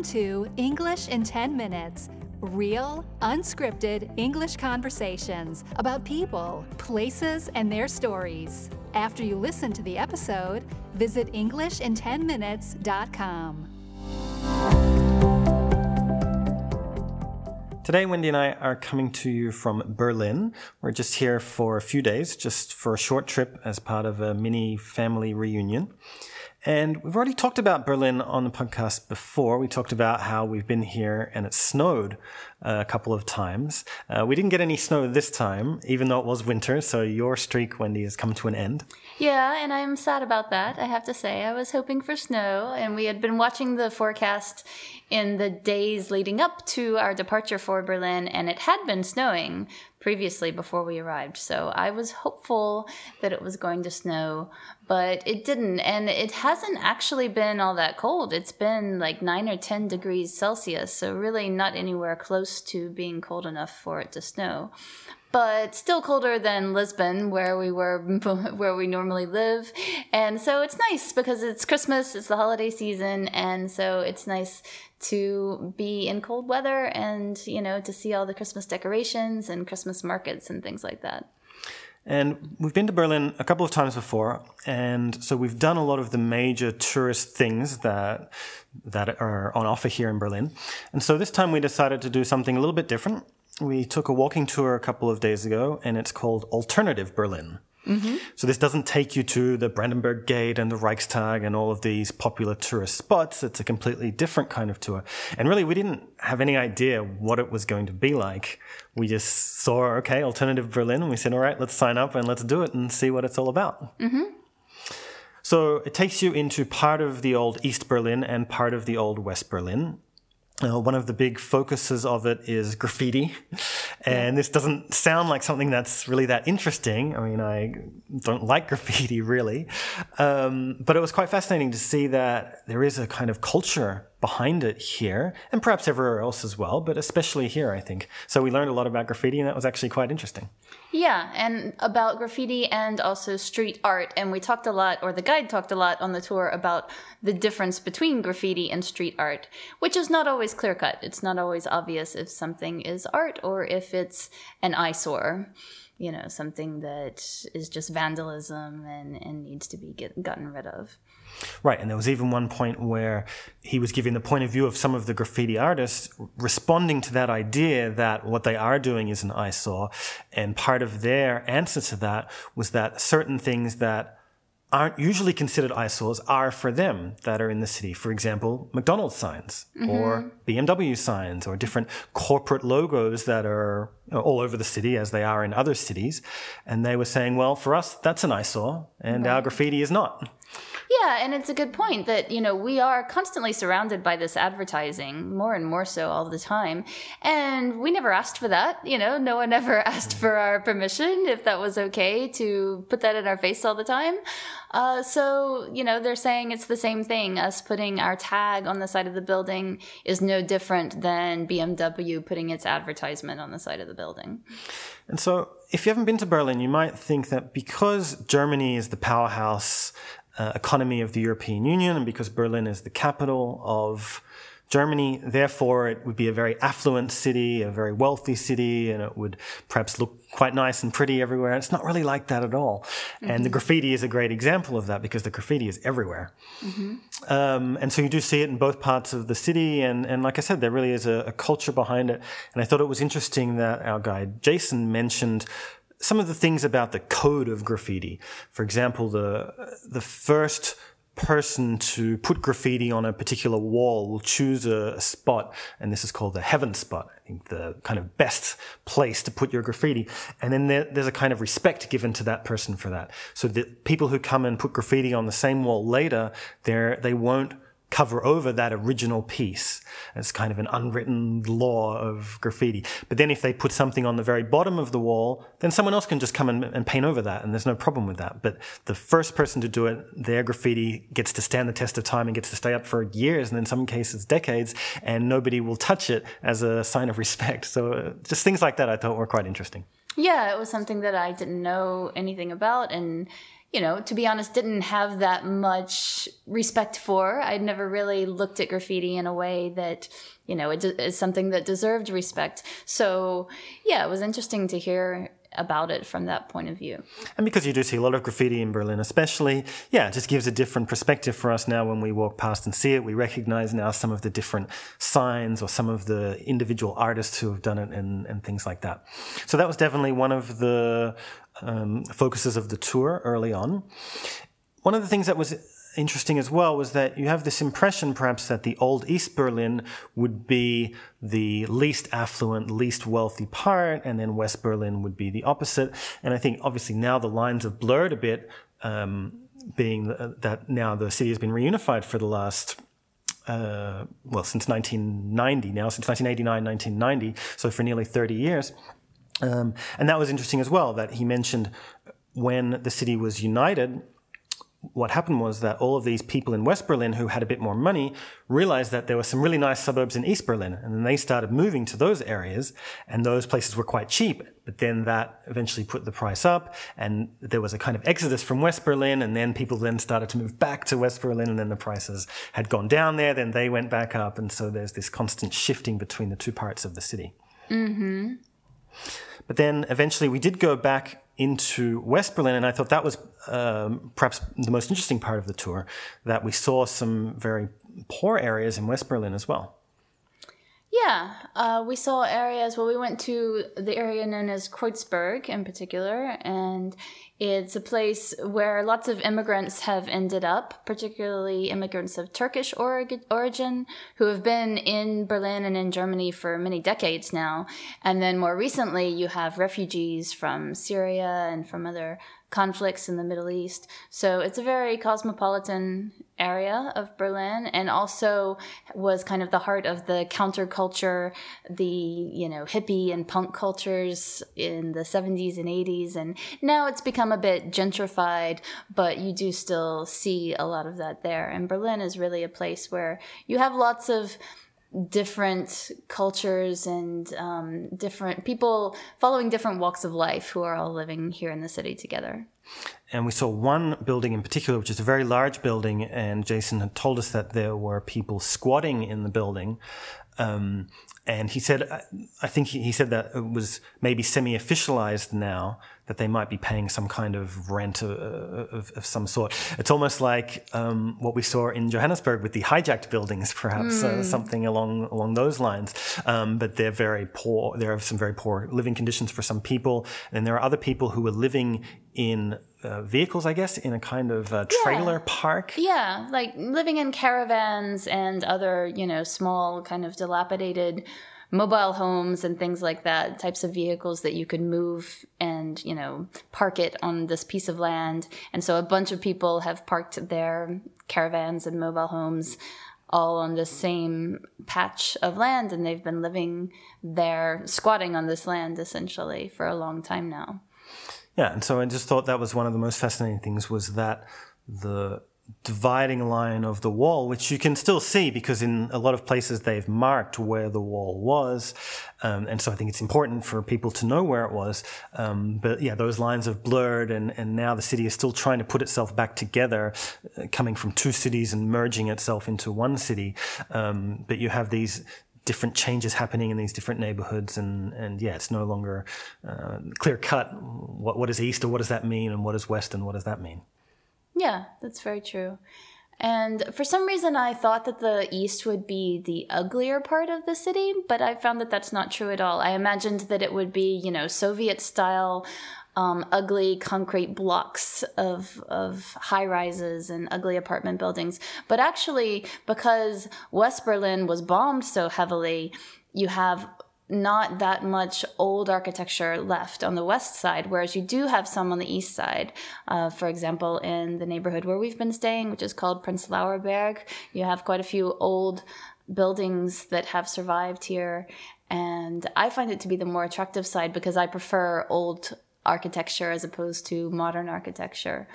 Welcome to English in 10 Minutes real, unscripted English conversations about people, places, and their stories. After you listen to the episode, visit EnglishinTenMinutes.com. Today, Wendy and I are coming to you from Berlin. We're just here for a few days, just for a short trip as part of a mini family reunion. And we've already talked about Berlin on the podcast before. We talked about how we've been here and it snowed uh, a couple of times. Uh, we didn't get any snow this time, even though it was winter. So your streak, Wendy, has come to an end. Yeah, and I'm sad about that. I have to say, I was hoping for snow, and we had been watching the forecast in the days leading up to our departure for Berlin, and it had been snowing previously before we arrived. So I was hopeful that it was going to snow, but it didn't. And it hasn't actually been all that cold. It's been like nine or 10 degrees Celsius. So really not anywhere close to being cold enough for it to snow but still colder than Lisbon, where we were, where we normally live. And so it's nice because it's Christmas, it's the holiday season, and so it's nice to be in cold weather and you know to see all the Christmas decorations and Christmas markets and things like that. And we've been to Berlin a couple of times before, and so we've done a lot of the major tourist things that that are on offer here in Berlin. And so this time we decided to do something a little bit different we took a walking tour a couple of days ago, and it's called Alternative Berlin. Mm-hmm. So this doesn't take you to the Brandenburg Gate and the Reichstag and all of these popular tourist spots. It's a completely different kind of tour. And really, we didn't have any idea what it was going to be like. We just saw, okay, Alternative Berlin, and we said, all right, let's sign up and let's do it and see what it's all about. Mm-hmm. So it takes you into part of the old East Berlin and part of the old West Berlin. Uh, one of the big focuses of it is graffiti. And this doesn't sound like something that's really that interesting. I mean, I don't like graffiti really. Um, but it was quite fascinating to see that there is a kind of culture behind it here and perhaps everywhere else as well, but especially here, I think. So we learned a lot about graffiti and that was actually quite interesting. Yeah, and about graffiti and also street art. And we talked a lot, or the guide talked a lot on the tour about the difference between graffiti and street art, which is not always clear cut. It's not always obvious if something is art or if it's an eyesore you know, something that is just vandalism and, and needs to be get, gotten rid of. Right, and there was even one point where he was giving the point of view of some of the graffiti artists responding to that idea that what they are doing is an eyesore, and part of their answer to that was that certain things that aren't usually considered eyesores are for them that are in the city. For example, McDonald's signs mm-hmm. or BMW signs or different corporate logos that are all over the city as they are in other cities. And they were saying, well, for us, that's an eyesore and right. our graffiti is not. Yeah, and it's a good point that, you know, we are constantly surrounded by this advertising, more and more so all the time. And we never asked for that. You know, no one ever asked for our permission if that was okay to put that in our face all the time. Uh, so, you know, they're saying it's the same thing. Us putting our tag on the side of the building is no different than BMW putting its advertisement on the side of the building. And so, if you haven't been to Berlin, you might think that because Germany is the powerhouse uh, economy of the European Union, and because Berlin is the capital of Germany, therefore it would be a very affluent city, a very wealthy city, and it would perhaps look quite nice and pretty everywhere. It's not really like that at all. Mm-hmm. And the mm-hmm. graffiti is a great example of that because the graffiti is everywhere. Mm-hmm. Um, and so you do see it in both parts of the city. And, and like I said, there really is a, a culture behind it. And I thought it was interesting that our guide Jason mentioned some of the things about the code of graffiti. For example, the the first person to put graffiti on a particular wall will choose a, a, spot, and this is called the heaven spot. I think the kind of best place to put your graffiti. And then there, there's a kind of respect given to that person for that. So the people who come and put graffiti on the same wall later, they they won't cover over that original piece. It's kind of an unwritten law of graffiti. But then if they put something on the very bottom of the wall, then someone else can just come and, and, paint over that, and there's no problem with that. But the first person to do it, their graffiti gets to stand the test of time and gets to stay up for years, and in some cases decades, and nobody will touch it as a sign of respect. So uh, just things like that I thought were quite interesting. Yeah, it was something that I didn't know anything about, and you know, to be honest, didn't have that much respect for. I'd never really looked at graffiti in a way that, you know, it is something that deserved respect. So, yeah, it was interesting to hear about it from that point of view. And because you do see a lot of graffiti in Berlin, especially, yeah, it just gives a different perspective for us now when we walk past and see it. We recognize now some of the different signs or some of the individual artists who have done it and, and things like that. So that was definitely one of the um, focuses of the tour early on. One of the things that was interesting as well was that you have this impression perhaps that the old East Berlin would be the least affluent, least wealthy part, and then West Berlin would be the opposite. And I think obviously now the lines have blurred a bit, um, being that now the city has been reunified for the last uh, well, since 1990 now, since 1989, 1990, so for nearly 30 years. Um, and that was interesting as well, that he mentioned when the city was united, what happened was that all of these people in West Berlin who had a bit more money realized that there were some really nice suburbs in East Berlin. And then they started moving to those areas and those places were quite cheap. But then that eventually put the price up and there was a kind of exodus from West Berlin. And then people then started to move back to West Berlin and then the prices had gone down there. Then they went back up. And so there's this constant shifting between the two parts of the city. Mm-hmm. But then eventually we did go back into West Berlin, and I thought that was um, perhaps the most interesting part of the tour, that we saw some very poor areas in West Berlin as well. Yeah, uh, we saw areas. Well, we went to the area known as Kreuzberg in particular, and it's a place where lots of immigrants have ended up, particularly immigrants of Turkish origin who have been in Berlin and in Germany for many decades now. And then more recently, you have refugees from Syria and from other conflicts in the Middle East. So it's a very cosmopolitan area of Berlin and also was kind of the heart of the counterculture, the, you know, hippie and punk cultures in the 70s and 80s. And now it's become a bit gentrified, but you do still see a lot of that there. And Berlin is really a place where you have lots of different cultures and um, different people following different walks of life who are all living here in the city together. And we saw one building in particular, which is a very large building, and Jason had told us that there were people squatting in the building. Um, and he said, I think he said that it was maybe semi officialized now that they might be paying some kind of rent of, of, of some sort. It's almost like um, what we saw in Johannesburg with the hijacked buildings, perhaps mm. uh, hmm. something along along those lines. Um, but they're very poor. There are some very poor living conditions for some people, and there are other people who are living in uh, vehicles, I guess, in a kind of uh, trailer yeah. park. Yeah, like living in caravans and other, you know, small kind of dilapidated mobile homes and things like that, types of vehicles that you could move and, you know, park it on this piece of land. And so a bunch of people have parked their caravans and mobile homes all on the same patch of land and they've been living there squatting on this land essentially for a long time now. Yeah, and so I just thought that was one of the most fascinating things was that the dividing line of the wall, which you can still see because in a lot of places they've marked where the wall was. Um, and so I think it's important for people to know where it was. Um, but yeah, those lines have blurred and, and now the city is still trying to put itself back together, uh, coming from two cities and merging itself into one city. Um, but you have these different changes happening in these different neighborhoods and and yeah it's no longer uh, clear cut what what is east or what does that mean and what is west and what does that mean yeah, that's very true. And for some reason, I thought that the east would be the uglier part of the city, but I found that that's not true at all. I imagined that it would be, you know, Soviet style, um, ugly concrete blocks of of high rises and ugly apartment buildings. But actually, because West Berlin was bombed so heavily, you have not that much old architecture left on the west side, whereas you do have some on the east side. Uh, for example, in the neighborhood where we've been staying, which is called Prenzlauer Berg, you have quite a few old buildings that have survived here. And I find it to be the more attractive side because I prefer old architecture as opposed to modern architecture.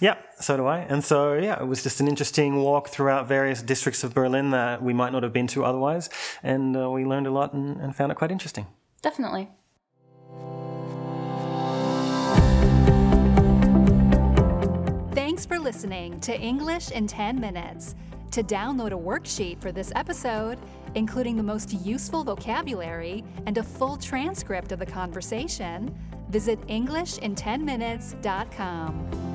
Yeah, so do I. And so, yeah, it was just an interesting walk throughout various districts of Berlin that we might not have been to otherwise. And uh, we learned a lot and, and found it quite interesting. Definitely. Thanks for listening to English in 10 Minutes. To download a worksheet for this episode, including the most useful vocabulary and a full transcript of the conversation, visit EnglishinTenMinutes.com.